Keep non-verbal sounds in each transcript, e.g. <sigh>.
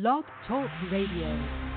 Blog Talk Radio.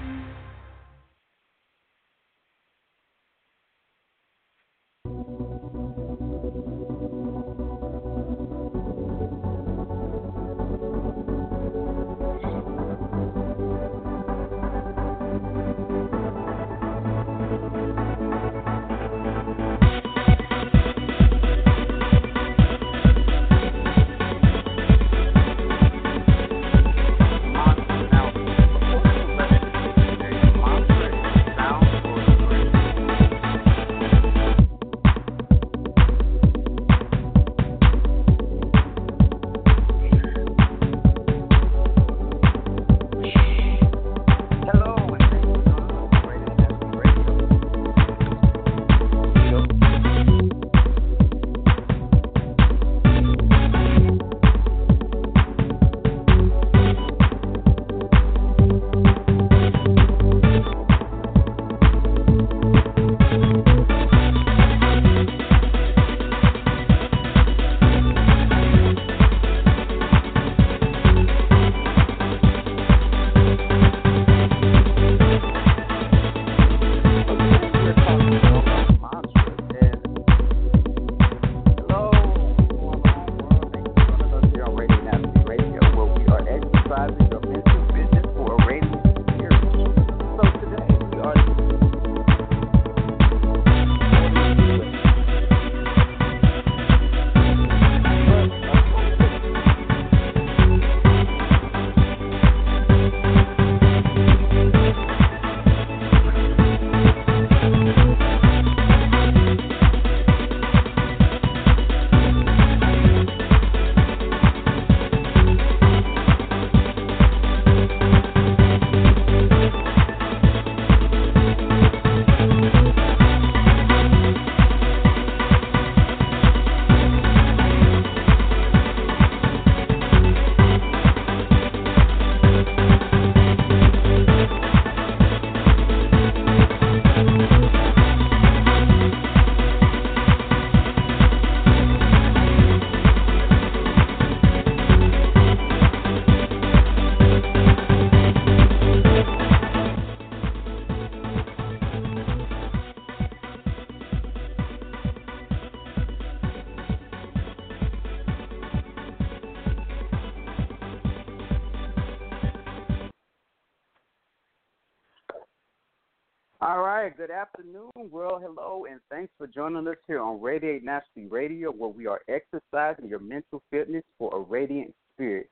All right, good afternoon, world. Hello, and thanks for joining us here on Radiate Naturally Radio, where we are exercising your mental fitness for a radiant spirit.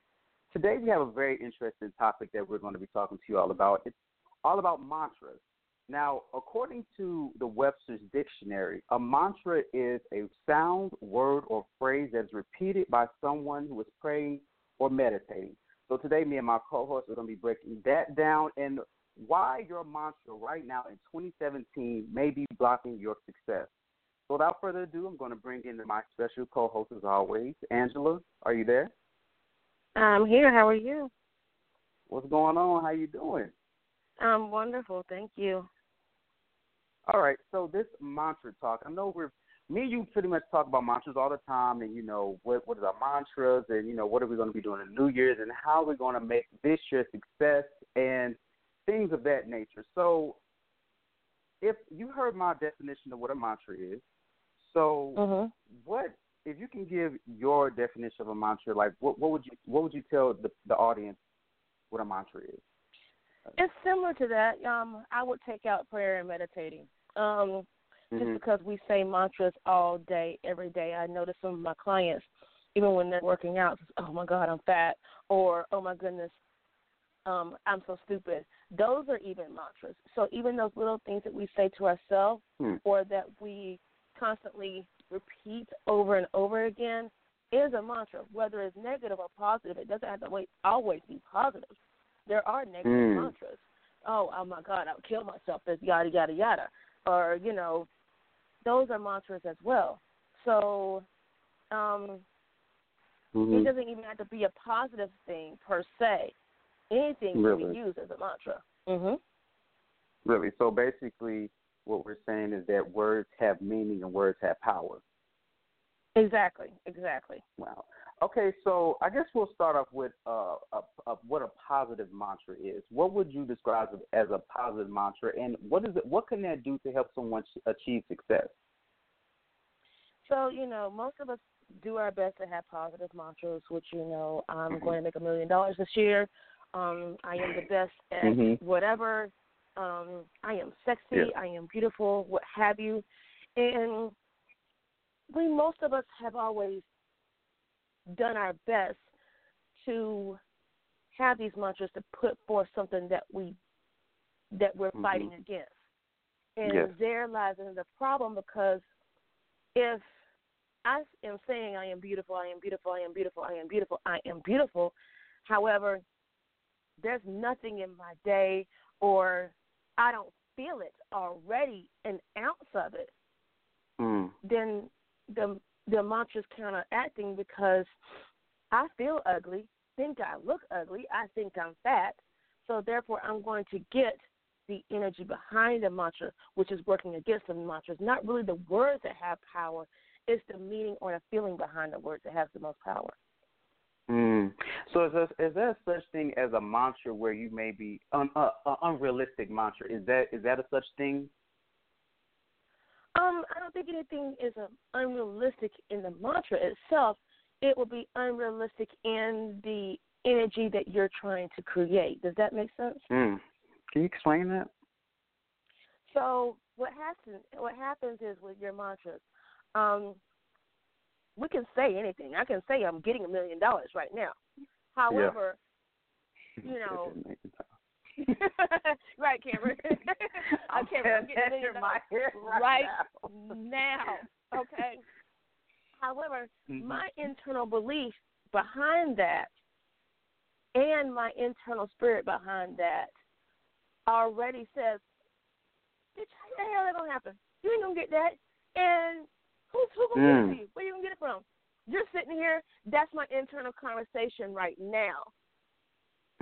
Today, we have a very interesting topic that we're going to be talking to you all about. It's all about mantras. Now, according to the Webster's Dictionary, a mantra is a sound, word, or phrase that is repeated by someone who is praying or meditating. So today, me and my co-host are going to be breaking that down and why your mantra right now in 2017 may be blocking your success. So without further ado, I'm going to bring in my special co-host as always, Angela. Are you there? I'm here. How are you? What's going on? How you doing? I'm wonderful. Thank you. All right. So this mantra talk, I know we're me and you pretty much talk about mantras all the time, and you know what what is our mantras, and you know what are we going to be doing in New Year's, and how we're going to make this year success, and things of that nature. So, if you heard my definition of what a mantra is, so Mm-hmm. what if you can give your definition of a mantra? Like, what what would you what would you tell the the audience what a mantra is? It's similar to that. Um, I would take out prayer and meditating. Um, just Mhm. because we say mantras all day, every day. I notice some of my clients, even when they're working out, says, oh my God, I'm fat, or oh my goodness, um, I'm so stupid. Those are even mantras. So even those little things that we say to ourselves, Hmm. or that we constantly repeat over and over again, is a mantra. Whether it's negative or positive, it doesn't have to wait, always be positive. There are negative Mm. mantras. Oh, oh my God, I'll kill myself. This yada yada yada, or you know, those are mantras as well. So, um, Mhm. it doesn't even have to be a positive thing per se. Anything can Really? be used as a mantra. Mhm. Really. So basically, what we're saying is that words have meaning and words have power. Exactly. Exactly. Wow. Okay, so I guess we'll start off with uh, a, a, what a positive mantra is. What would you describe as a positive mantra, and what is it? What can that do to help someone achieve success? So you know, most of us do our best to have positive mantras, which you know, I'm mm-hmm. going to make a million dollars this year. Um, I am the best at mm-hmm. whatever. Um, I am sexy. Yeah. I am beautiful. What have you? And we most of us have always done our best to have these mantras to put forth something that we that we're mm-hmm. fighting against. And yes. there lies the problem because if I am saying I am beautiful, I am beautiful, I am beautiful, I am beautiful, I am beautiful, however, there's nothing in my day or I don't feel it already, an ounce of it, mm. then the the mantra's counteracting because I feel ugly, think I look ugly, I think I'm fat, so therefore I'm going to get the energy behind the mantra, which is working against the mantra. It's not really the words that have power, it's the meaning or the feeling behind the words that has the most power. Mm. So is there, is there such thing as a mantra where you may be un, uh, uh, unrealistic mantra? Is that is that a such thing? Um, I don't think anything is um, unrealistic in the mantra itself. It will be unrealistic in the energy that you're trying to create. Does that make sense? Mm. Can you explain that? So what happens? What happens is with your mantras, um, we can say anything. I can say I'm getting a million dollars right now. However, yeah. <laughs> you know, <laughs> right, Cameron. <laughs> I'm Cameron, I'm getting a million dollars right, right now. now. Okay. However, mm-hmm. my internal belief behind that and my internal spirit behind that already says, "Bitch, how the hell that gonna happen? You ain't gonna get that." And Who's who gonna mm. give it to you? Where you gonna get it from? You're sitting here. That's my internal conversation right now.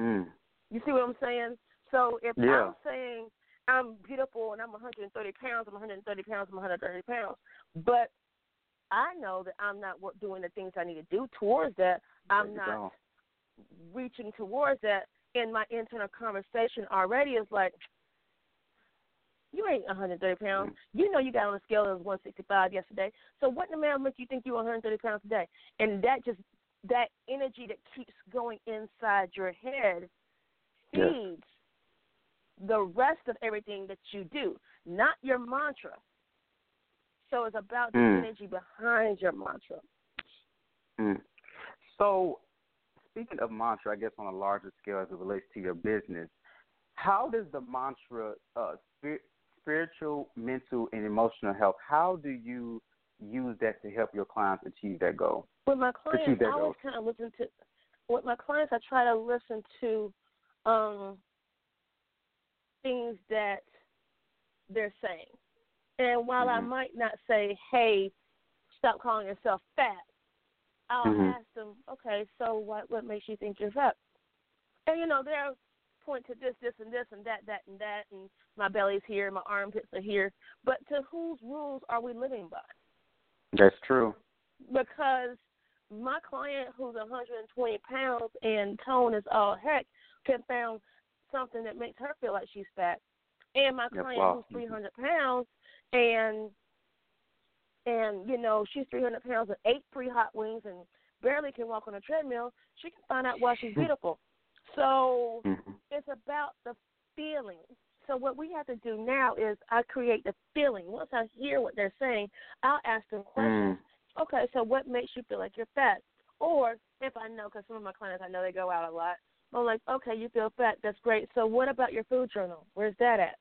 Mm. You see what I'm saying? So if yeah. I'm saying I'm beautiful and I'm 130 pounds, I'm 130 pounds, I'm 130 pounds, but I know that I'm not doing the things I need to do towards that. I'm not go. reaching towards that. In my internal conversation already is like, you ain't 130 pounds. You know you got on a scale that was 165 yesterday. So what in the mail make you think you're 130 pounds today? And that just that energy that keeps going inside your head feeds the rest of everything that you do, not your mantra. So it's about the mm. energy behind your mantra. Mm. So, speaking of mantra, I guess on a larger scale as it relates to your business, how does the mantra uh, spiritual, mental, and emotional health, how do you use that to help your clients achieve that goal? With my clients, I always kind of listen to. With my clients, I try to listen to um, things that they're saying, and while mm-hmm. I might not say, "Hey, stop calling yourself fat," I'll mm-hmm. ask them, "Okay, so what what makes you think you're fat?" And you know, there point to this, this, and this, and that, that, and that, and my belly's here, and my armpits are here. But to whose rules are we living by? That's true. Because my client who's 120 pounds and tone is all heck can found something that makes her feel like she's fat. And my yep, client wow. who's 300 pounds and and you know she's 300 pounds and ate three hot wings and barely can walk on a treadmill, she can find out why she's <laughs> beautiful. So mm-hmm. It's about the feeling. So what we have to do now is I create the feeling. Once I hear what they're saying, I'll ask them questions. Mm. Okay, so what makes you feel like you're fat? Or if I know, because some of my clients I know they go out a lot. I'm like, okay, you feel fat. That's great. So what about your food journal? Where's that at?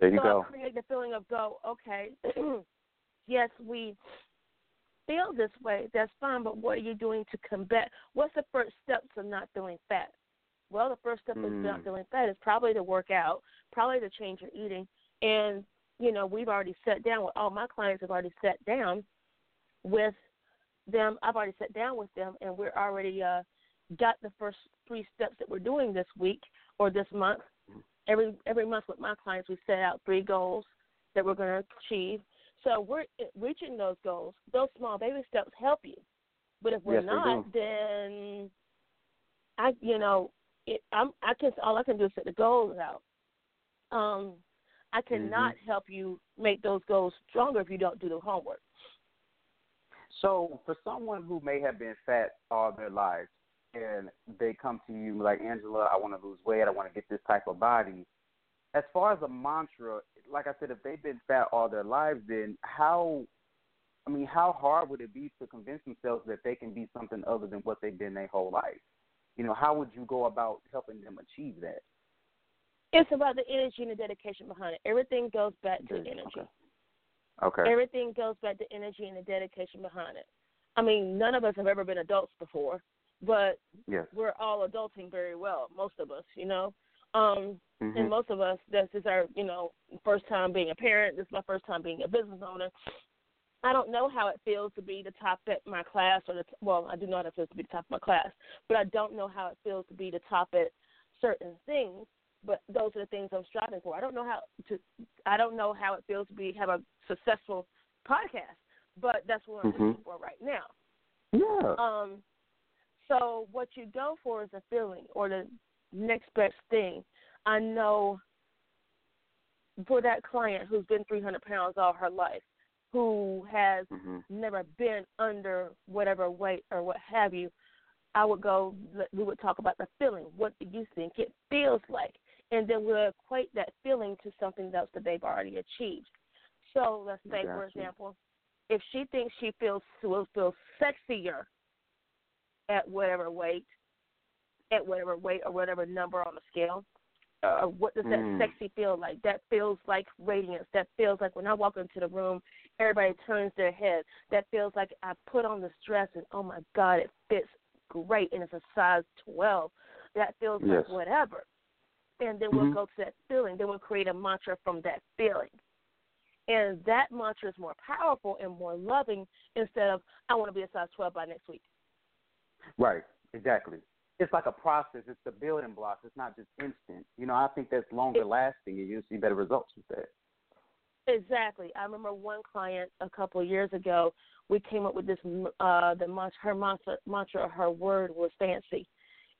There you so go. I create the feeling of go. Okay, <clears throat> yes, we feel this way. That's fine. But what are you doing to combat? What's the first steps of not feeling fat? Well, the first step mm. is not feeling fat is probably to work out, probably to change your eating. And, you know, we've already sat down with all my clients have already sat down with them. I've already sat down with them and we're already uh got the first three steps that we're doing this week or this month. Every every month with my clients we set out three goals that we're going to achieve. So we're reaching those goals. Those small baby steps help you But if we're yes, not, then I, you know, it, I'm I can all I can do is set the goals out. Um, I cannot mm-hmm. help you make those goals stronger if you don't do the homework. So, for someone who may have been fat all their lives, and they come to you like Angela, I want to lose weight, I want to get this type of body. As far as a mantra, like I said, if they've been fat all their lives, then how I mean, how hard would it be to convince themselves that they can be something other than what they've been their whole life? You know, how would you go about helping them achieve that? It's about the energy and the dedication behind it. Everything goes back to energy. Okay. Okay. Everything goes back to energy and the dedication behind it. I mean, none of us have ever been adults before, but yes. we're all adulting very well. Most of us, you know. Um, mm-hmm. and most of us, this is our, you know, first time being a parent. This is my first time being a business owner. I don't know how it feels to be the top at my class, or the well, I do know how it feels to be the top of my class, but I don't know how it feels to be the top at certain things. But those are the things I'm striving for. I don't know how to. I don't know how it feels to be have a successful podcast, but that's what I'm mm-hmm. looking for right now. Yeah. Um. So what you go for is a feeling or the next best thing. I know for that client who's been 300 pounds all her life, who has mm-hmm. never been under whatever weight or what have you, I would go, we would talk about the feeling. What do you think it feels like? And then we'll equate that feeling to something else that they've already achieved. So let's say, gotcha. for example, if she thinks she feels will feel sexier at whatever weight, at whatever weight or whatever number on the scale, uh, what does that mm. sexy feel like? That feels like radiance. That feels like when I walk into the room, everybody turns their head. That feels like I put on this dress and oh my God, it fits great and it's a size 12. That feels yes. like whatever. And then mm-hmm. we'll go to that feeling. Then we'll create a mantra from that feeling. And that mantra is more powerful and more loving instead of, I want to be a size 12 by next week. Right, exactly it's like a process. It's the building blocks. It's not just instant. You know, I think that's longer lasting, and you'll see better results with that. Exactly. I remember one client a couple of years ago. We came up with this. Uh, the her mantra, mantra, her word was fancy,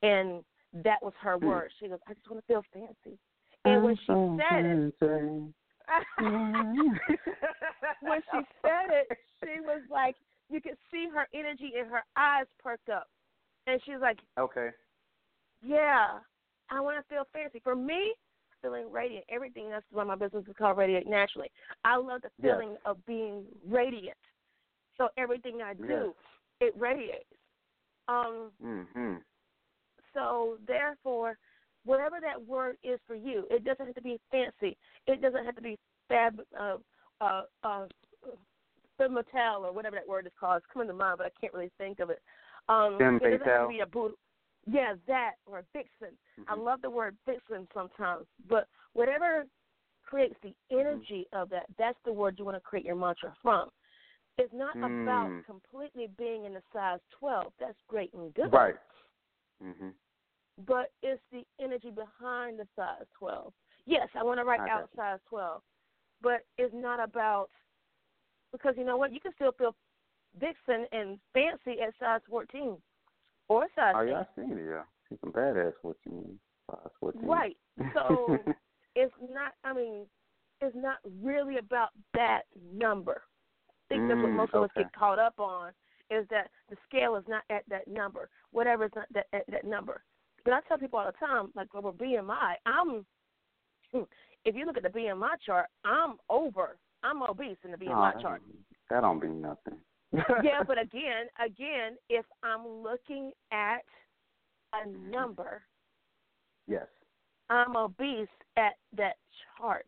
and that was her hmm. word. She goes, "I just want to feel fancy." And when she so said it, <laughs> when she said it, she was like, you could see her energy and her eyes perked up. And she's like, Okay. Yeah, I want to feel fancy. For me, feeling radiant. Everything that's why my business is called Radiate Naturally. I love the feeling yes. of being radiant. So everything I do, yes. it radiates. Um. Mm-hmm. So therefore, whatever that word is for you, it doesn't have to be fancy. It doesn't have to be fab, uh, uh, uh, or whatever that word is called. It's coming to mind, but I can't really think of it. Um, it doesn't have to be a boot. Yeah, that or vixen. Mm-hmm. I love the word vixen sometimes, but whatever creates the Mm-hmm. energy of that, that's the word you want to create your mantra from. It's not mm. about completely being in the size 12. That's great and good. Right. Mm-hmm. But it's the energy behind the size 12. Yes, I want to write Okay. out size 12, but it's not about because you know what? You can still feel vixen and fancy at size 14 or size Oh yeah, I seen it. Yeah, she's some badass 14, size 14. Right. So <laughs> it's not. I mean, it's not really about that number. I think that's what Mm, most of us get caught up on is that the scale is not at that number. Whatever is not that at that number. But I tell people all the time, like over BMI, I'm. If you look at the BMI chart, I'm over. I'm obese in the BMI Oh, chart. That don't mean nothing. Yeah, <laughs> but again, again, if I'm looking at a number, yes. I'm obese at that chart.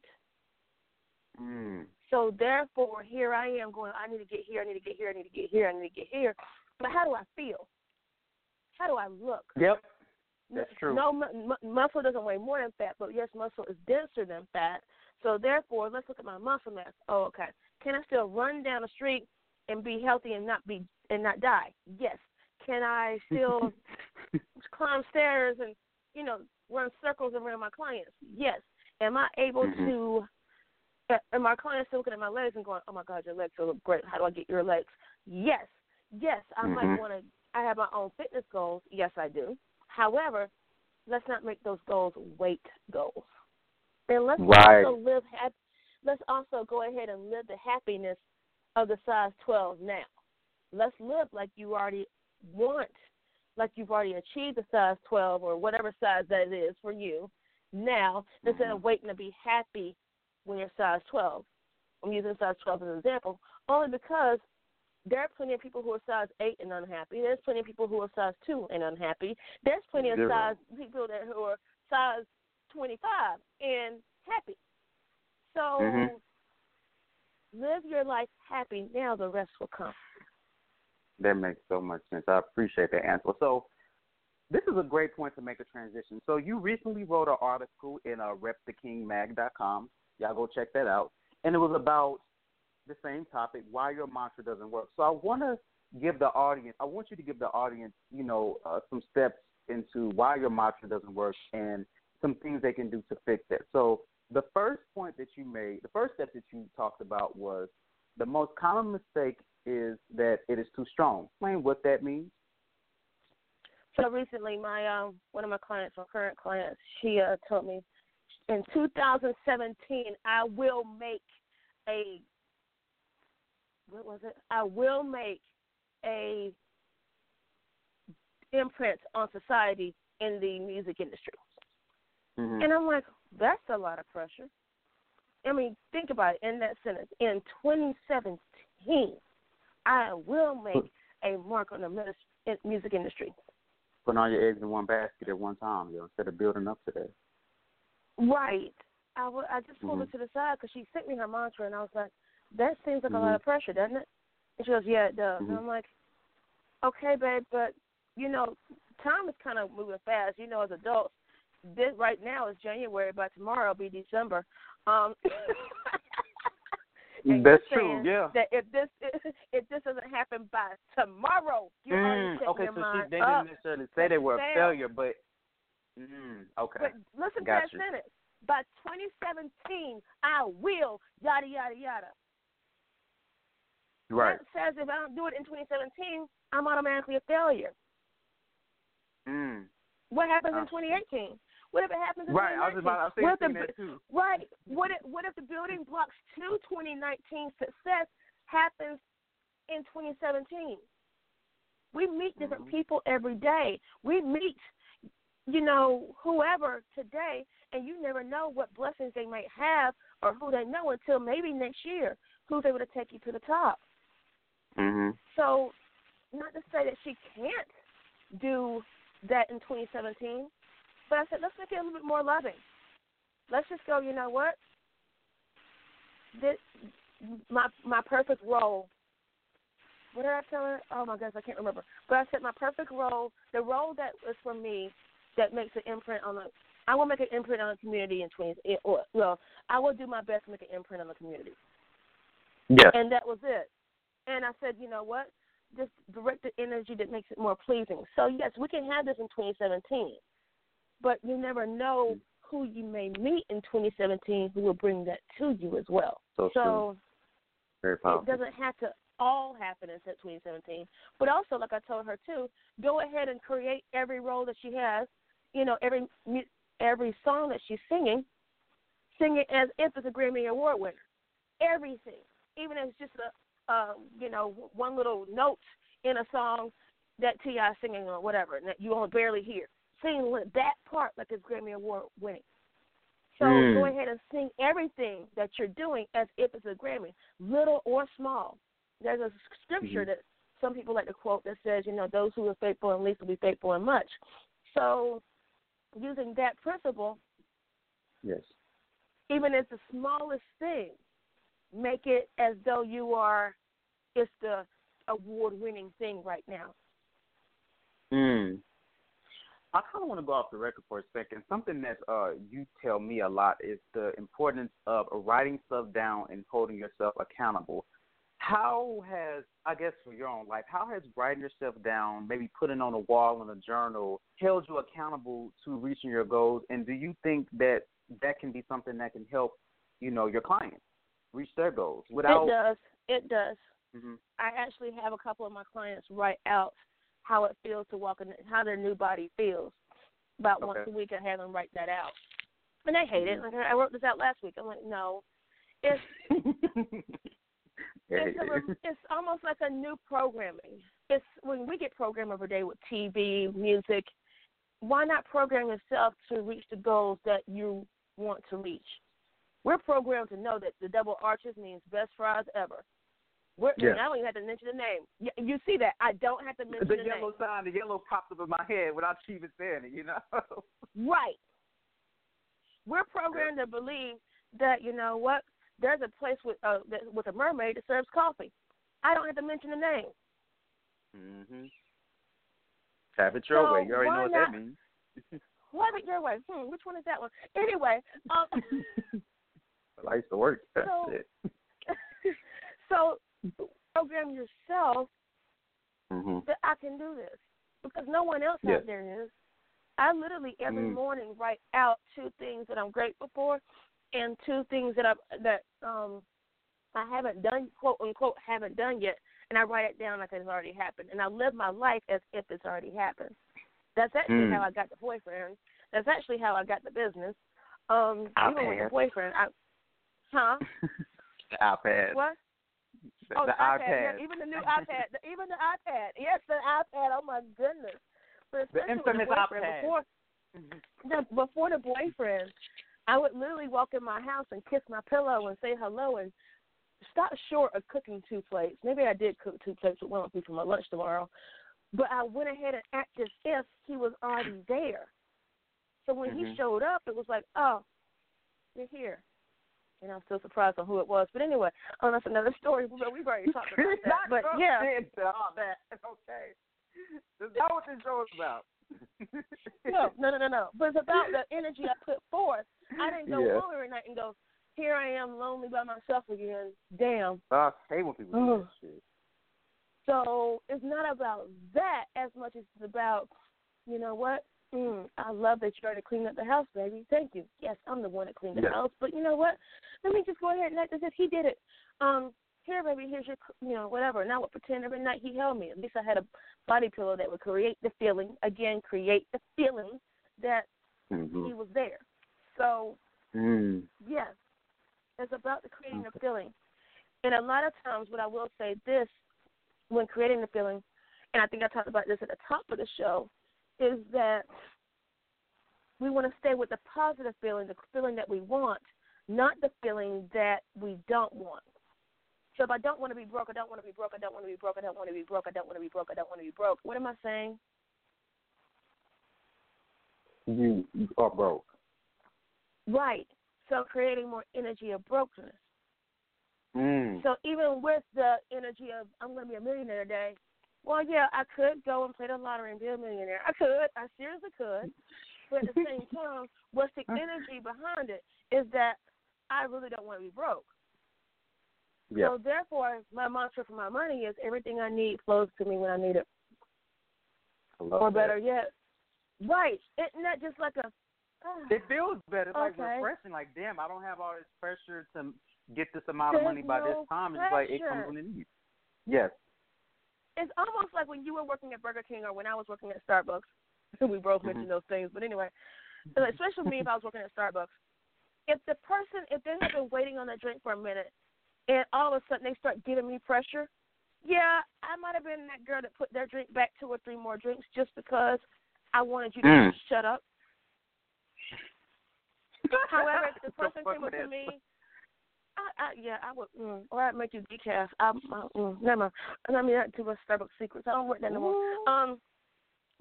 Mm. So therefore, here I am going. I need to get here. I need to get here. I need to get here. I need to get here. But how do I feel? How do I look? Yep. That's true. No, mu- mu- muscle doesn't weigh more than fat, but yes, muscle is denser than fat. So therefore, let's look at my muscle mass. Oh, okay. Can I still run down the street and be healthy and not be and not die? Yes. Can I still <laughs> climb stairs and you know run circles around my clients? Yes. Am I able Mhm. to? Am my clients still looking at my legs and going, "Oh my God, your legs look great. How do I get your legs?" Yes. yes, I mm-hmm. might want to. I have my own fitness goals. Yes, I do. However, let's not make those goals weight goals. And let's right. also live happy. Let's also go ahead and live the happiness of the size 12 now. Let's live like you already want, like you've already achieved the size 12 or whatever size that is for you now, mm-hmm. instead of waiting to be happy when you're size 12. I'm using size 12 as an example, only because there are plenty of people who are size 8 and unhappy. There's plenty of people who are size 2 and unhappy. There's plenty of Zero. size people that who are size 25 and happy. So mm-hmm. Live your life happy. Now the rest will come. That makes so much sense. I appreciate that answer. So this is a great point to make a transition. So you recently wrote an article in uh, repthekingmag.com. Y'all go check that out. And it was about the same topic, why your mantra doesn't work. So I want to give the audience, I want you to give the audience, you know, uh, some steps into why your mantra doesn't work and some things they can do to fix it. So the first point that you made, the first step that you talked about was the most common mistake is that it is too strong. Explain what that means. So recently, my um, one of my clients, my current clients, she uh, told me in 2017 I will make a what was it? I will make a imprint on society in the music industry. Mm-hmm. And I'm like, that's a lot of pressure. I mean, think about it in that sentence. In 2017, I will make a mark on the music industry. Putting all your eggs in one basket at one time, yo, instead of building up to that. Right. I, w- I just pulled mm-hmm. her to the side because she sent me her mantra, and I was like, that seems like mm-hmm. a lot of pressure, doesn't it? And she goes, yeah, it does. Mm-hmm. And I'm like, okay, babe, but, you know, time is kind of moving fast. You know, as adults, this right now is January, but tomorrow will be December. Um, <laughs> That's true. Yeah. That if this <laughs> if this doesn't happen by tomorrow, you mm, already okay. your So mind she, they up. didn't necessarily say they were a failure, but mm, okay. But listen Got to that you. sentence. By 2017, I will yada yada yada. right. That says if I don't do it in 2017, I'm automatically a failure. Mm. What happens in I see. 2018? What if it happens in Right. I was 2019? about. I was what if thinking the, that too. Right. What if what if the building blocks to 2019 success happens in 2017? We meet different Mhm. people every day. We meet, you know, whoever today, and you never know what blessings they might have or who they know until maybe next year who's able to take you to the top. Mhm. So, not to say that she can't do that in 2017, but I said let's make it a little bit more loving. Let's just go. You know what? This my my perfect role. What did I tell her? Oh my gosh, I can't remember. But I said my perfect role, the role that was for me, that makes an imprint on the. I will make an imprint on the community in 20. it- Or, well, I will do my best to make an imprint on the community. Yes. And that was it. And I said, you know what? Just direct the energy that makes it more pleasing. So yes, we can have this in 2017, but you never know who you may meet in 2017 who will bring that to you as well. So true. Very it doesn't have to all happen in 2017. But also, like I told her too, go ahead and create every role that she has. You know, every mu- every song that she's singing, sing it as if it's a Grammy Award winner. Everything, even if it's just a uh, you know one little note in a song that Ti is singing or whatever, and that you only barely hear. Sing that part like it's Grammy Award winning. So Mm. go ahead and sing everything that you're doing as if it's a Grammy, little or small. There's a scripture Mhm. that some people like to quote that says, you know, those who are faithful in least will be faithful in much. So using that principle, Yes. even as the smallest thing, make it as though you are it's the award winning thing right now. Mm. I kind of want to go off the record for a second. Something that uh, you tell me a lot is the importance of writing stuff down and holding yourself accountable. How has, I guess, for your own life, how has writing yourself down, maybe putting on a wall in a journal, held you accountable to reaching your goals? And do you think that that can be something that can help, you know, your clients reach their goals without? it does. It does. mm-hmm. I actually have a couple of my clients write out how it feels to walk in, how their new body feels. About okay. once a week, I have them write that out, and they hate mm-hmm. it. Like I wrote this out last week. I'm like, no, it's <laughs> it's, a, it's almost like a new programming. It's when we get programmed every day with TV, music. Why not program yourself to reach the goals that you want to reach? We're programmed to know that the double arches means best fries ever. We're, yeah. I don't even have to mention the name. You, you see that? I don't have to mention the, name. the, yellow name. sign. The yellow pops up in my head without <laughs> even saying it. You know. right. We're <laughs> programmed to believe that you know what there's a place with uh, with a mermaid that serves coffee. I don't have to mention the name. Mhm. Have it your so way. You already know what not, that means. <laughs> Have it your way. Hmm, which one is that one? Anyway, um, I used to work. That's so, it. so program yourself mm-hmm. that I can do this because no one else yes. out there is. I literally every mm. morning write out two things that I'm grateful for and two things that I that um I haven't done quote unquote haven't done yet and I write it down like it's already happened and I live my life as if it's already happened. That's actually mm. how I got the boyfriend. That's actually how I got the business. Um even with the boyfriend I huh? <laughs> the iPad. What? The, oh, the, the iPad. iPad. Yeah, even the new iPad. The, even the iPad. Yes, the iPad. Oh my goodness. But the infamous the iPad. Before, the, before the boyfriend, I would literally walk in my house and kiss my pillow and say hello and stop short of cooking two plates. Maybe I did cook two plates with one will be for my lunch tomorrow. But I went ahead and acted as if he was already there. So when mm-hmm. he showed up, it was like, oh, you're here. And I'm still surprised on who it was. But anyway, oh, that's another story. But we've already talked about <laughs> that. but yeah. all that. <laughs> Okay. That's not what this show is about. <laughs> no, no, no, no, no. But it's about the energy I put forth. I didn't go yeah. home every night and go, here I am lonely by myself again. Damn. I hate when people do that shit. So it's not about that as much as it's about, you know what? Mm, I love that you already cleaned up the house, baby. Thank you. Yes, I'm the one that cleaned the yes. house, but you know what? Let me just go ahead and act as if he did it. Um, here, baby, here's your, you know, whatever. And I would pretend every night he held me. At least I had a body pillow that would create the feeling, again, create the feeling that mm-hmm. he was there. So, mm. yes, it's about the creating the feeling. And a lot of times, what I will say this, when creating the feeling, and I think I talked about this at the top of the show, is that we want to stay with the positive feeling, the feeling that we want, not the feeling that we don't want. So if I don't want to be broke, I don't want to be broke, I don't want to be broke, I don't want to be broke, I don't want to be broke, I don't want to be broke. What am I saying? You, are broke. Right. So creating more energy of brokenness. Mm. So even with the energy of I'm going to be a millionaire today, well, yeah, I could go and play the lottery and be a millionaire. I could. I seriously could. But at the same <laughs> time, what's the uh. energy behind it is that I really don't want to be broke. Yeah. So therefore, my mantra for my money is everything I need flows to me when I need it. or better that. yet, right? Isn't that just like a? Oh, it feels better, like okay. refreshing. Like, damn, I don't have all this pressure to get this amount There's of money by no this time. It's like it comes when it needs. Yes. It's almost like when you were working at Burger King or when I was working at Starbucks. <laughs> we both Mm-hmm. mentioned those things, but anyway, especially me if I was working at Starbucks. If the person, if they have been waiting on their drink for a minute, and all of a sudden they start giving me pressure, yeah, I might have been that girl that put their drink back two or three more drinks just because I wanted you to Mm. shut up. <laughs> However, if the person came up to me, I, I yeah, I would, mm, or I'd make you decaf. I, I mm, never mind. I mean, not too much Starbucks secrets. I don't work that no more. Um,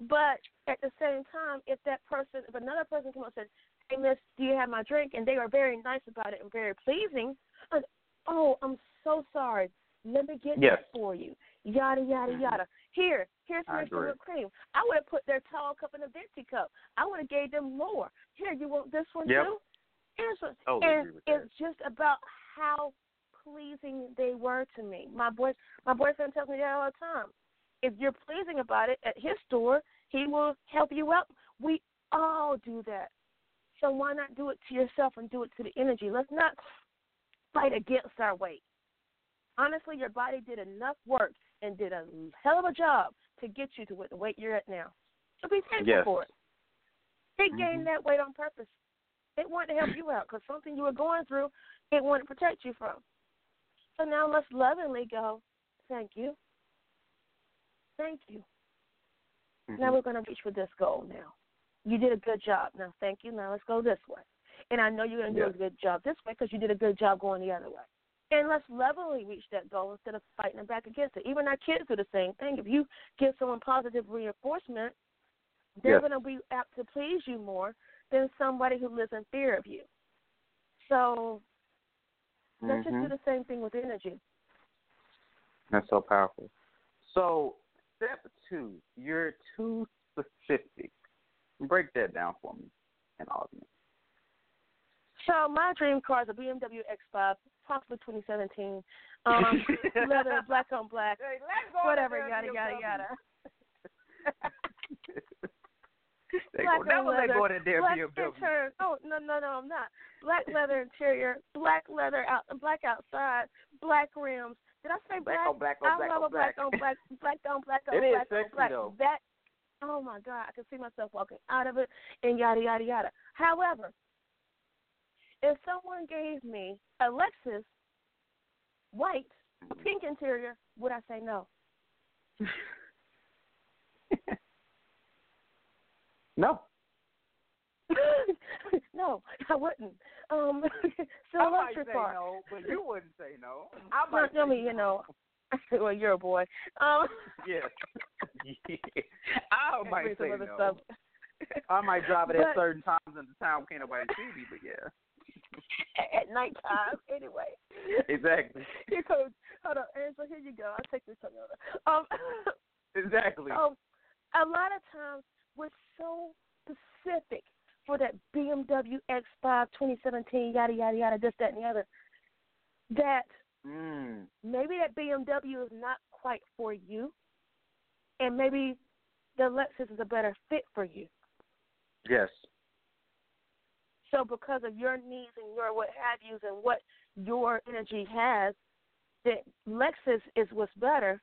but at the same time, if that person, if another person came up and said, "Hey, Miss, do you have my drink?" and they are very nice about it and very pleasing, I'd, oh, I'm so sorry. Let me get Yes. that for you. Yada yada Mhm. yada. Here, here's I here's some agree. whipped cream. I would have put their tall cup in a venti cup. I would have gave them more. Here, you want this one Yep. too? Here's one. Totally and agree with that. it's just about how pleasing they were to me. My boy, my boyfriend tells me that all the time. If you're pleasing about it at his store, he will help you out. We all do that. So why not do it to yourself and do it to the energy? Let's not fight against our weight. honestly, your body did enough work and did a hell of a job to get you to what the weight you're at now. So be thankful yes. for it. It mm-hmm. gained that weight on purpose. It wanted to help you out because something you were going through, it to protect you from. So now let's lovingly go, thank you. Thank you. Mm-hmm. Now we're going to reach for this goal now. You did a good job. Now, thank you. Now let's go this way. And I know you're going to do a good job this way because you did a good job going the other way. And let's lovingly reach that goal instead of fighting back against it. Even our kids do the same thing. If you give someone positive reinforcement, they're yes. going to be apt to please you more than somebody who lives in fear of you. So let's mm-hmm. just do the same thing with energy. That's so powerful. So step two, you're too specific. Break that down for me and audience. So my dream car is a BMW X5, possibly 2017. Um, <laughs> leather, black on black, hey, whatever, yada yada yada. <laughs> <laughs> they black go, that was leather, going in there black BMW. interior. Oh no no no, I'm not. Black leather interior, black leather out, black outside, black rims. Did I say black? on black I on black love on a black on black, black on black <laughs> on it black is sexy, on black. Though. That oh my god, I can see myself walking out of it and yada yada yada. However, if someone gave me a Lexus white, a pink interior, would I say no? <laughs> no. <laughs> no, I wouldn't. Um, <laughs> so I electric might say car. no, but you wouldn't say no. <laughs> I might Tell say me, you know. well, you're a boy. Um, yeah. yeah. I might say some other no. Stuff. I might drive it But- at certain times in the town can't nobody see me, but yeah. At nighttime, anyway. Exactly. Here goes. Hold on, Angela. Here you go. I'll take this Toyota. Um, Exactly. um, a lot of times we're so specific for that BMW X5 2017, yada yada yada, this, that, and the other, that Mm. maybe that BMW is not quite for you, and maybe the Lexus is a better fit for you. Yes. So because of your needs and your what have yous and what your energy has, that Lexus is what's better.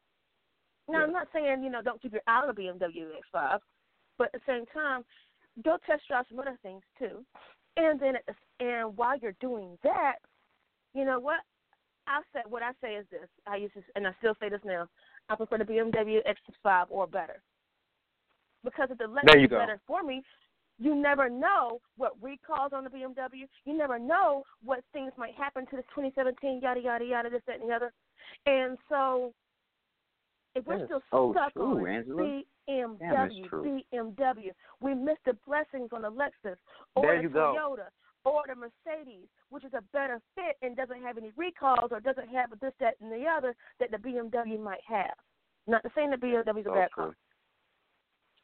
Now I'm not saying you know don't keep your eye on the BMW X5, but at the same time, go test drive some other things too. And then at the, and while you're doing that, you know what? I said what I say is this. I used to, and I still say this now. I prefer the BMW X5 or better because if the you is better for me, you never know what recalls on the BMW. You never know what things might happen to the 2017 yada yada yada this that and the other. And so, if we're still so stuck true, on Angela. BMW, Damn. BMW, we miss the blessings on the Lexus or There the you go. Toyota or the Mercedes, which is a better fit and doesn't have any recalls or doesn't have this that and the other that the BMW might have. Not the same the BMW is a So bad car.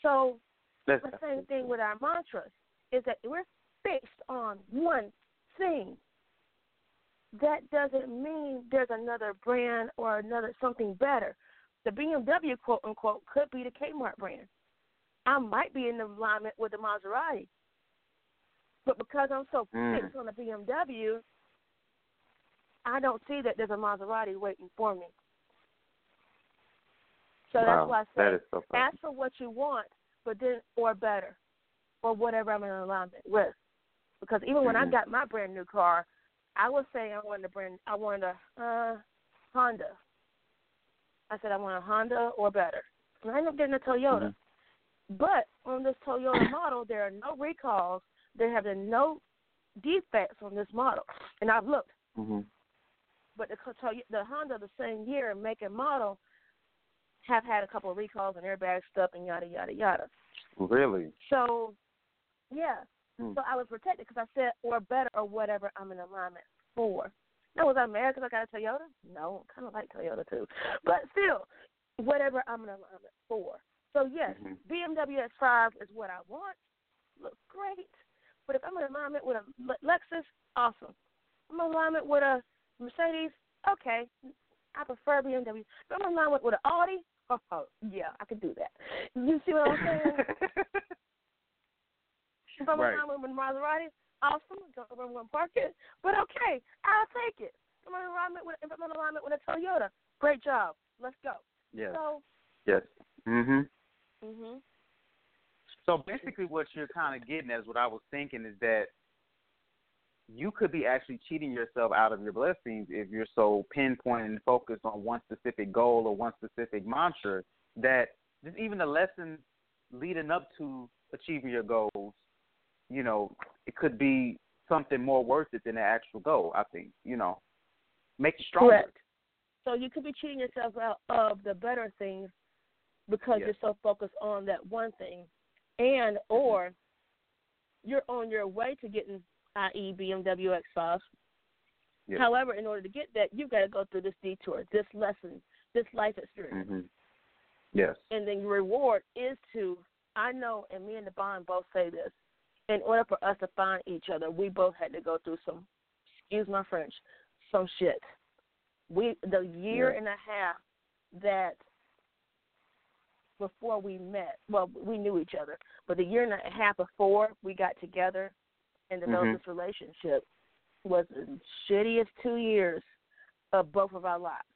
So That's the same thing with our mantras is that we're fixed on one thing. That doesn't mean there's another brand or another something better. The BMW quote unquote could be the Kmart brand. I might be in alignment with the Maserati. But because I'm so Mm. fixed on the BMW, I don't see that there's a Maserati waiting for me. So wow. that's why I say that so ask for what you want, but then or better, or whatever I'm in alignment with. Because even when I Mhm. got my brand new car, I was saying I wanted a brand, I wanted a uh, Honda. I said I want a Honda or better, and I ended up getting a Toyota. Mhm. But on this Toyota <coughs> model, there are no recalls. There have been no defects on this model, and I've looked. Mhm. But the the Honda, the same year and make and model, have had a couple of recalls and airbag stuff and yada yada yada. Really? So, yeah. Hmm. So I was protected because I said or better or whatever I'm in alignment for. Now was I mad because I got a Toyota? No, kind of like Toyota too, but still, whatever I'm in alignment for. So yes, Mhm. BMW X5 is what I want. Looks great, but if I'm in alignment with a Lexus, awesome. I'm in alignment with a Mercedes, okay. I prefer BMW. If I'm in alignment with an Audi, <laughs> oh yeah, I can do that. You see what I'm saying? <laughs> If I'm Right. in alignment with Maserati, awesome. Want to park it, but okay, I'll take it. I'm in alignment with I'm in alignment with a Toyota. Great job. Let's go. Yes. So Yes. Mhm. mhm. So basically, what you're kind of getting at is what I was thinking is that you could be actually cheating yourself out of your blessings if you're so pinpoint and focused on one specific goal or one specific mantra that just even the lessons leading up to achieving your goals, you know, it could be something more worth it than the actual goal. I think, you know, make it stronger. Correct. So you could be cheating yourself out of the better things because Yes. you're so focused on that one thing, and or you're on your way to getting, i.e., BMW X5. Yes. However, in order to get that, you've got to go through this detour, this lesson, this life experience, Mhm. Yes. and then your reward is to. I know, and me and the bond both say this. In order for us to find each other, we both had to go through some, excuse my French, some shit. We the year Yeah. and a half that before we met, well, we knew each other, but the year and a half before we got together and developed Mhm. this relationship was the shittiest two years of both of our lives.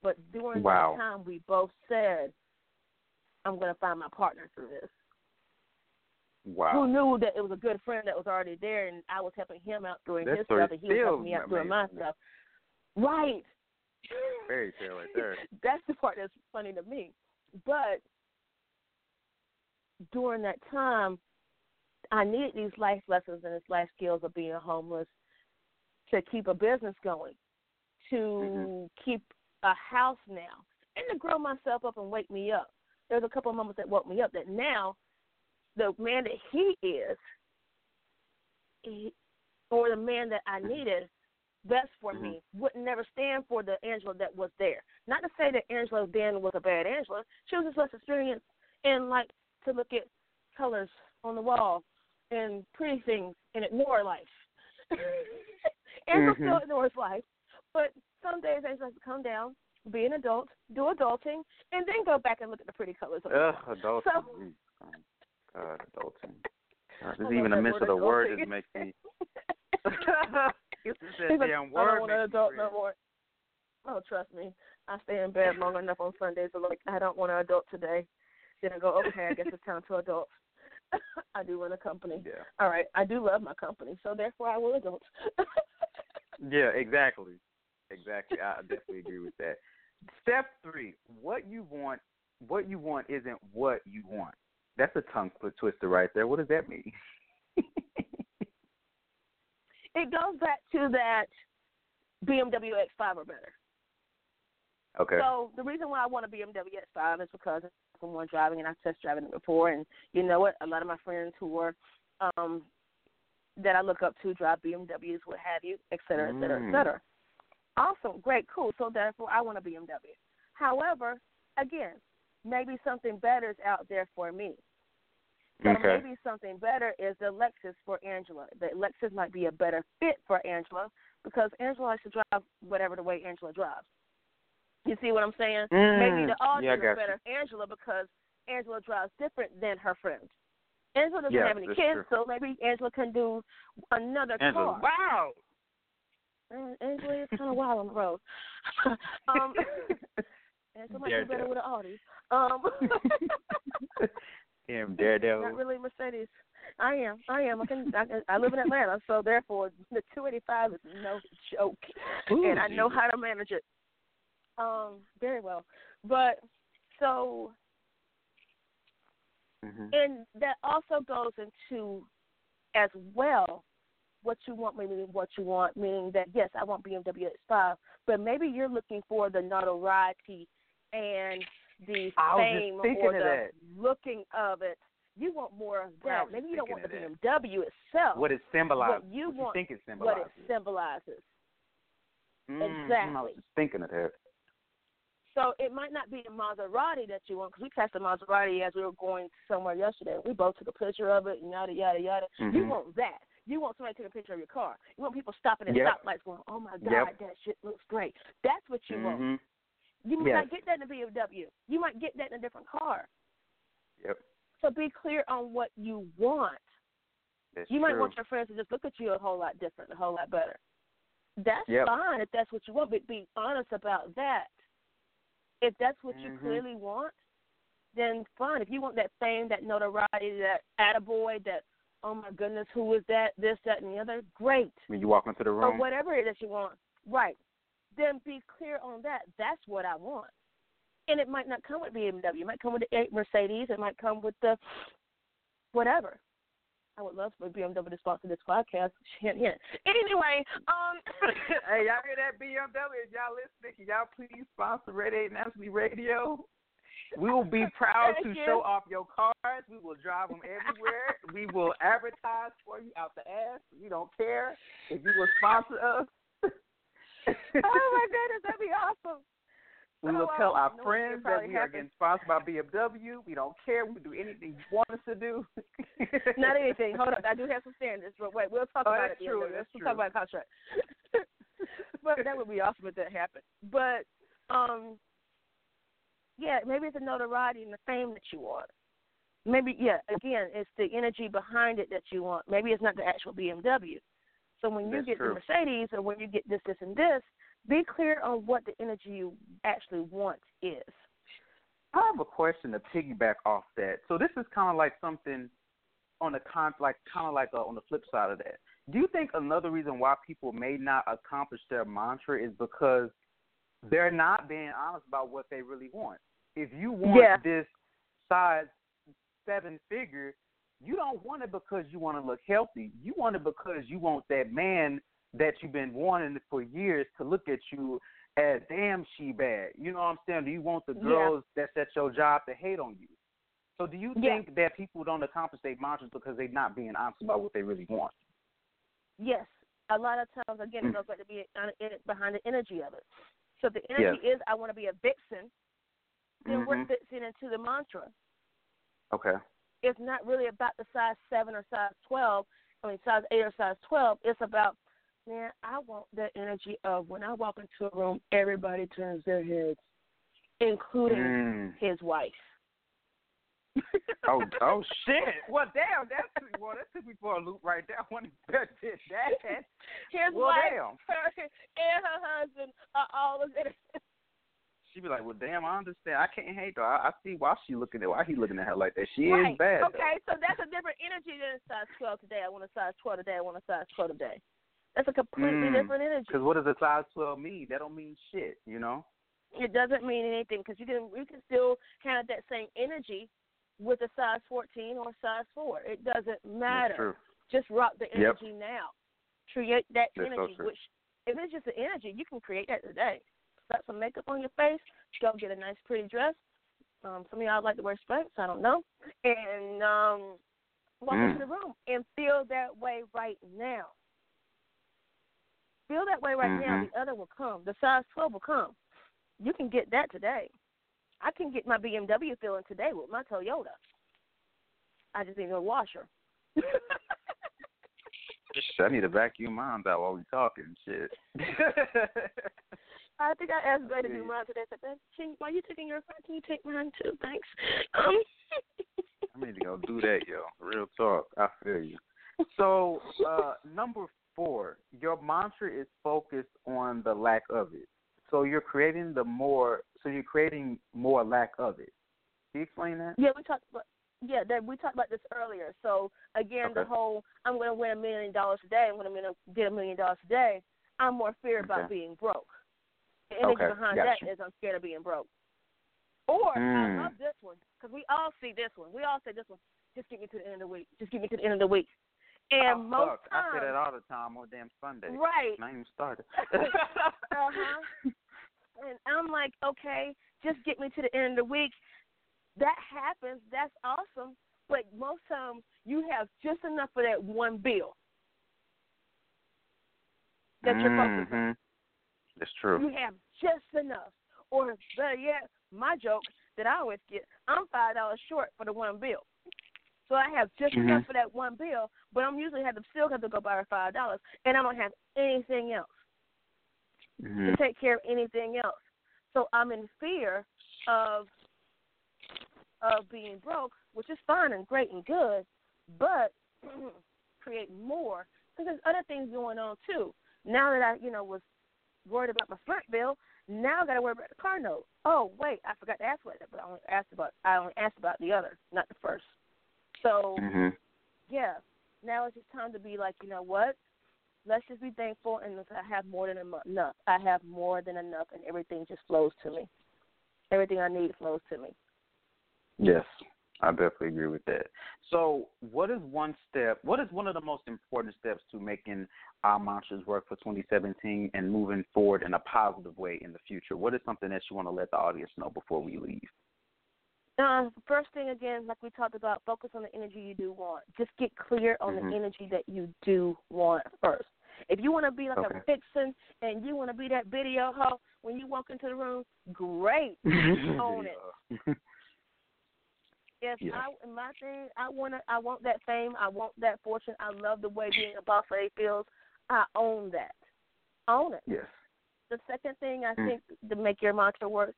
But during Wow. that time, we both said, "I'm going to find my partner through this." Who knew that it was a good friend that was already there, and I was helping him out doing That his stuff, and he was helping me out doing my stuff. Right. <laughs> Fairy tale right there. <laughs> That's the part that's funny to me. But during that time, I needed these life lessons and these life skills of being homeless to keep a business going, to Mhm. keep a house now, and to grow myself up and wake me up. There's a couple of moments that woke me up that now the man that he is, he, or the man that I needed, best for me, would never stand for the Angela that was there. Not to say that Angela then was a bad Angela. She was just less experienced and like to look at colors on the wall and pretty things and ignore life. <laughs> Angela Mhm. still ignores life, but some days Angela has to come down, be an adult, do adulting, and then go back and look at the pretty colors. On the Ugh, wall. adulting. So- God, adulting. God, I just even a miss of the word adulting. just makes me. <laughs> it's just He's that like, damn I don't want an adult no more. Oh, trust me. I stay in bed long enough on Sundays to like I don't want an adult today. Then I go, okay, I guess it's time to adult. <laughs> I do run a company. Yeah. All right, I do love my company, so therefore I will adult. <laughs> Yeah, exactly. Exactly. I definitely agree with that. Step three: What you want, what you want isn't what you want. That's a tongue twister right there. What does that mean? <laughs> it goes back to that BMW X5 or better. okay. So the reason why I want a BMW X5 is because I'm one driving and I've test driven it before, and you know what? A lot of my friends who are um, that I look up to drive BMWs, what have you, et cetera, et cetera, et Mm. cetera. Awesome, great, cool. So therefore, I want a BMW. However, again, maybe something better is out there for me. So okay. maybe something better is the Lexus for Angela. The Lexus might be a better fit for Angela because Angela likes to drive whatever the way Angela drives. You see what I'm saying? maybe the Mm, Audi yeah, is better for Angela because Angela drives different than her friends. Angela doesn't Yeah, have any kids, true. so maybe Angela can do another Angela, car. wow. Uh, Angela is kind of wild on the road. <laughs> um, <laughs> Might be better with an Audi. Um, <laughs> Damn <laughs> daredevil. not really Mercedes. I am. I am. I can. I, can- I live in Atlanta, so therefore the 285 is no joke, Ooh, and I know how to manage it. Um, very well. But so, Mhm. and that also goes into as well what you want, meaning what you want, meaning that yes, I want BMW X5, but maybe you're looking for the notoriety and the fame or the looking of it. You want more of that. Maybe you don't want the BMW itself. What it symbolizes. What you what want- think it symbolizes. what it symbolizes. Mm, I was exactly. just thinking of that. So it might not be the Maserati that you want because we passed the Maserati as we were going somewhere yesterday. We both took a picture of it yada yada yada. You Mhm. want that. You want somebody to take a picture of your car. You want people stopping at Yep. stoplights going, "Oh my God, Yep. that shit looks great." That's what you want. You might Yes. not get that in a BMW. You might get that in a different car. Yep. So be clear on what you want. That's You might true. want your friends to just look at you a whole lot different, a whole lot better. That's yep. fine if that's what you want, but be honest about that. If that's what you mm-hmm. clearly want, then fine. If you want that fame, that notoriety, that attaboy, that oh my goodness, who is that, this, that, and the other, great. When you walk into the room. Or whatever it is you want. Right. Then be clear on that. That's what I want. And it might not come with BMW. It might come with the Mercedes. It might come with the whatever. I would love for BMW to sponsor this podcast. Hint, hint. Anyway, um, <laughs> hey, y'all hear that BMW? If y'all listening, can y'all please sponsor Red Eight Nationally Radio? We will be <laughs> proud to show off your cars. We will drive them everywhere. we will advertise for you out the ass. We don't care if you will sponsor us. Oh my <laughs> goodness, that'd be awesome. We will tell our friends that we are getting sponsored by BMW. We don't care. We do anything you want us to do. <laughs> Not anything. Hold up. I do have some standards, but wait, we'll talk oh, about it. True. We'll true. talk about contract. <laughs> but that would be awesome if that happened. But um, yeah, maybe it's the notoriety and the fame that you want. Maybe yeah, again, it's the energy behind it that you want. Maybe it's not the actual BMW. So when you That's get true. the Mercedes or when you get this, this, and this, be clear on what the energy you actually want is. I have a question to piggyback off that. So this is kind of like something on the con, like kind of like uh, on the flip side of that. Do you think another reason why people may not accomplish their mantra is because they're not being honest about what they really want? If you want yeah. this size seven figure, you don't want it because you want to look healthy. You want it because you want that man that you've been wanting for years to look at you as damn she bad. You know what I'm saying? Do you want the girls yeah. that's at your job to hate on you? So do you yeah. think that people don't accomplish their mantras because they're not being honest about what they really want? Yes. A lot of times, again, it goes back to be behind the energy of it. So the energy yes. is, I want to be a vixen. Then mm-hmm. in into the mantra? Okay. It's not really about the size seven or size twelve. I mean, size eight or size twelve. It's about man, I want that energy of when I walk into a room, everybody turns their heads, including mm. his wife. <laughs> oh, oh shit! Well, damn, that's well, that took me for a loop right there. I wanted to that. <laughs> His well, wife damn. Her, <laughs> and her husband are all of it. She be like, well, damn, I understand. I can't hate her. I, I see why she looking at why he looking at her like that. She right. is bad. Okay, so that's a different energy than a size twelve today. I want a size twelve today. I want a size twelve today. That's a completely mm. different energy. Because what does a size twelve mean? That don't mean shit, you know. It doesn't mean anything because you can you can still have that same energy with a size fourteen or size four. It doesn't matter. Just rock the energy yep. now. Create that That's energy. so which if it's just the energy, you can create that today. Slap some makeup on your face. Go get a nice pretty dress. Um, some of y'all like to wear Spanx. I don't know. And um, walk mm. into the room and feel that way right now. Feel that way right mm-hmm. now. The other will come. The size 12 will come. You can get that today. I can get my BMW feeling today with my Toyota. I just need a washer. I need to vacuum mine out while we talking. Shit. <laughs> I think I asked Gray to do mine today. I said, can, while you taking your phone, can you take mine too? Thanks. Um. <laughs> I need to go do that, yo. Real talk. I feel you. <laughs> So, uh, number four, your mantra is focused on the lack of it. So you're creating the more. So you're creating more lack of it. Can you explain that? Yeah, we talked about. Yeah, that we talked about this earlier. So again, okay. the whole I'm going to win a million dollars a day. I'm going to get a million dollars a day. I'm more feared okay. about being broke. The energy okay. behind gotcha. that is I'm scared of being broke. Or mm. I love this one because we all see this one. We all say this one. Just get me to the end of the week. Just get me to the end of the week. And oh, most fuck. times, I say that all the time on damn Sunday. Right. I even started. <laughs> <laughs> uh huh. And I'm like, okay, just get me to the end of the week. That happens. That's awesome. But most times you have just enough for that one bill that you're focused mm-hmm. on. That's true. You have just enough. Or better yet, my joke that I always get, I'm five dollars short for the one bill. So I have just mm-hmm. enough for that one bill, but I'm usually have to still have to go buy her five dollars, and I don't have anything else mm-hmm. to take care of anything else. So I'm in fear of of being broke, which is fine and great and good, but <clears throat> create more because there's other things going on too. Now that I, you know, was worried about my front bill, now I got to worry about the car note. Oh wait, I forgot to ask about that, but I only asked about I only asked about the other, not the first. So mm-hmm. yeah, now it's just time to be like, you know what? Let's just be thankful, and I have more than enough. I have more than enough, and everything just flows to me. Everything I need flows to me. Yes, I definitely agree with that. So, what is one step? What is one of the most important steps to making our mantras work for 2017 and moving forward in a positive way in the future? What is something that you want to let the audience know before we leave? Uh, first thing again, like we talked about, focus on the energy you do want. Just get clear on mm-hmm. the energy that you do want first. If you want to be like okay. a vixen and you want to be that video hoe when you walk into the room, great, <laughs> own it. <laughs> If yeah. I my thing, I wanna, I want that fame, I want that fortune. I love the way being a boss lady feels. I own that. Own it. Yes. The second thing I mm. think to make your mantra work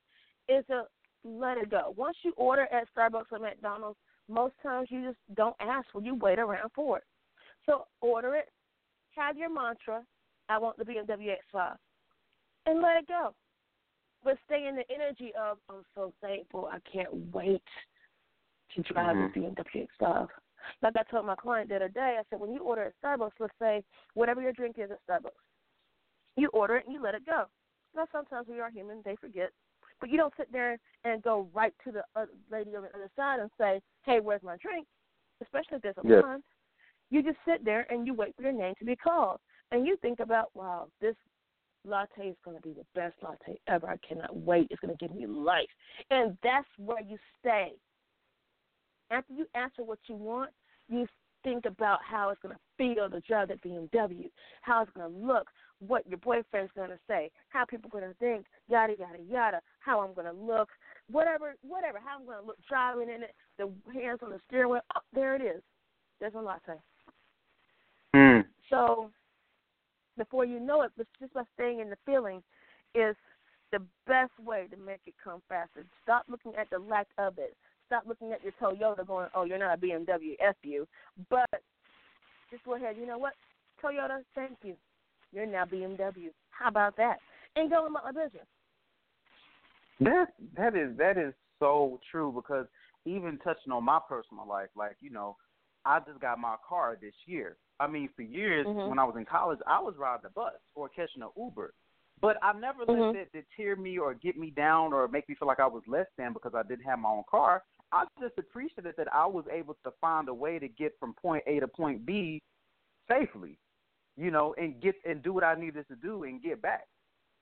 is to let it go. Once you order at Starbucks or McDonald's, most times you just don't ask for. You wait around for it. So order it. Have your mantra. I want the BMW X5, and let it go. But stay in the energy of I'm so thankful. I can't wait to drive mm-hmm. the BMW X5. Like I told my client the other day, I said, when you order at Starbucks, let's say whatever your drink is at Starbucks, you order it and you let it go. Now, sometimes we are human, they forget. But you don't sit there and go right to the other lady on the other side and say, hey, where's my drink? Especially if there's a yes. line. You just sit there and you wait for your name to be called. And you think about, wow, this latte is going to be the best latte ever. I cannot wait. It's going to give me life. And that's where you stay. After you answer what you want, you think about how it's going to feel to drive that BMW, how it's going to look, what your boyfriend's going to say, how people are going to think, yada yada yada, how I'm going to look, whatever, whatever, how I'm going to look driving in it, the hands on the steering wheel. Oh, there it is. There's a latte. Mm. So before you know it, just by staying in the feeling is the best way to make it come faster. Stop looking at the lack of it stop looking at your Toyota going, oh, you're not a BMW, F you. But just go ahead, you know what? Toyota, thank you. You're now BMW. How about that? And go about my business. That that is that is so true because even touching on my personal life, like you know, I just got my car this year. I mean, for years mm-hmm. when I was in college, I was riding a bus or catching an Uber. But I never let mm-hmm. that deter me or get me down or make me feel like I was less than because I didn't have my own car. I just appreciated that I was able to find a way to get from point A to point B safely, you know, and get and do what I needed to do and get back.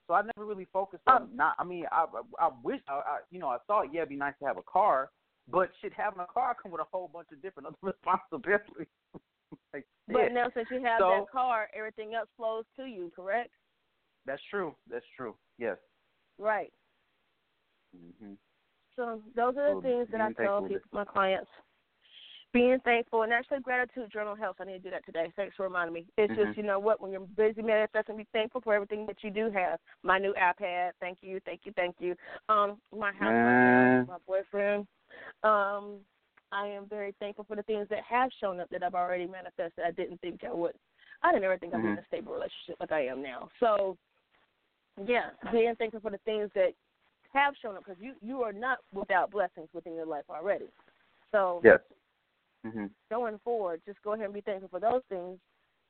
So I never really focused on um, not. I mean, I I, I wish I, I you know I thought yeah it'd be nice to have a car, but shit having a car come with a whole bunch of different other <laughs> responsibilities. <laughs> like, but now since you have so, that car, everything else flows to you, correct? That's true. That's true. Yes. Right. Mhm. So those are the so things that I tell people, my clients. Being thankful and actually gratitude journal helps. I need to do that today. Thanks for reminding me. It's mm-hmm. just you know what when you're busy manifesting, be thankful for everything that you do have. My new iPad. Thank you, thank you, thank you. Um, my house, my, my boyfriend. Um, I am very thankful for the things that have shown up that I've already manifested. I didn't think I would. I didn't ever think I'd mm-hmm. be in a stable relationship like I am now. So, yeah, being thankful for the things that have shown up because you you are not without blessings within your life already. So yes. Mm-hmm. going forward, just go ahead and be thankful for those things,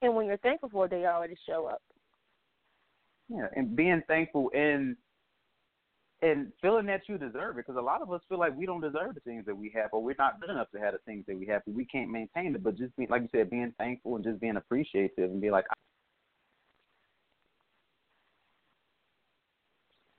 and when you're thankful for it, they already show up. Yeah, and being thankful and and feeling that you deserve it, because a lot of us feel like we don't deserve the things that we have, or we're not good enough to have the things that we have, we can't maintain it. But just being, like you said, being thankful and just being appreciative and be like,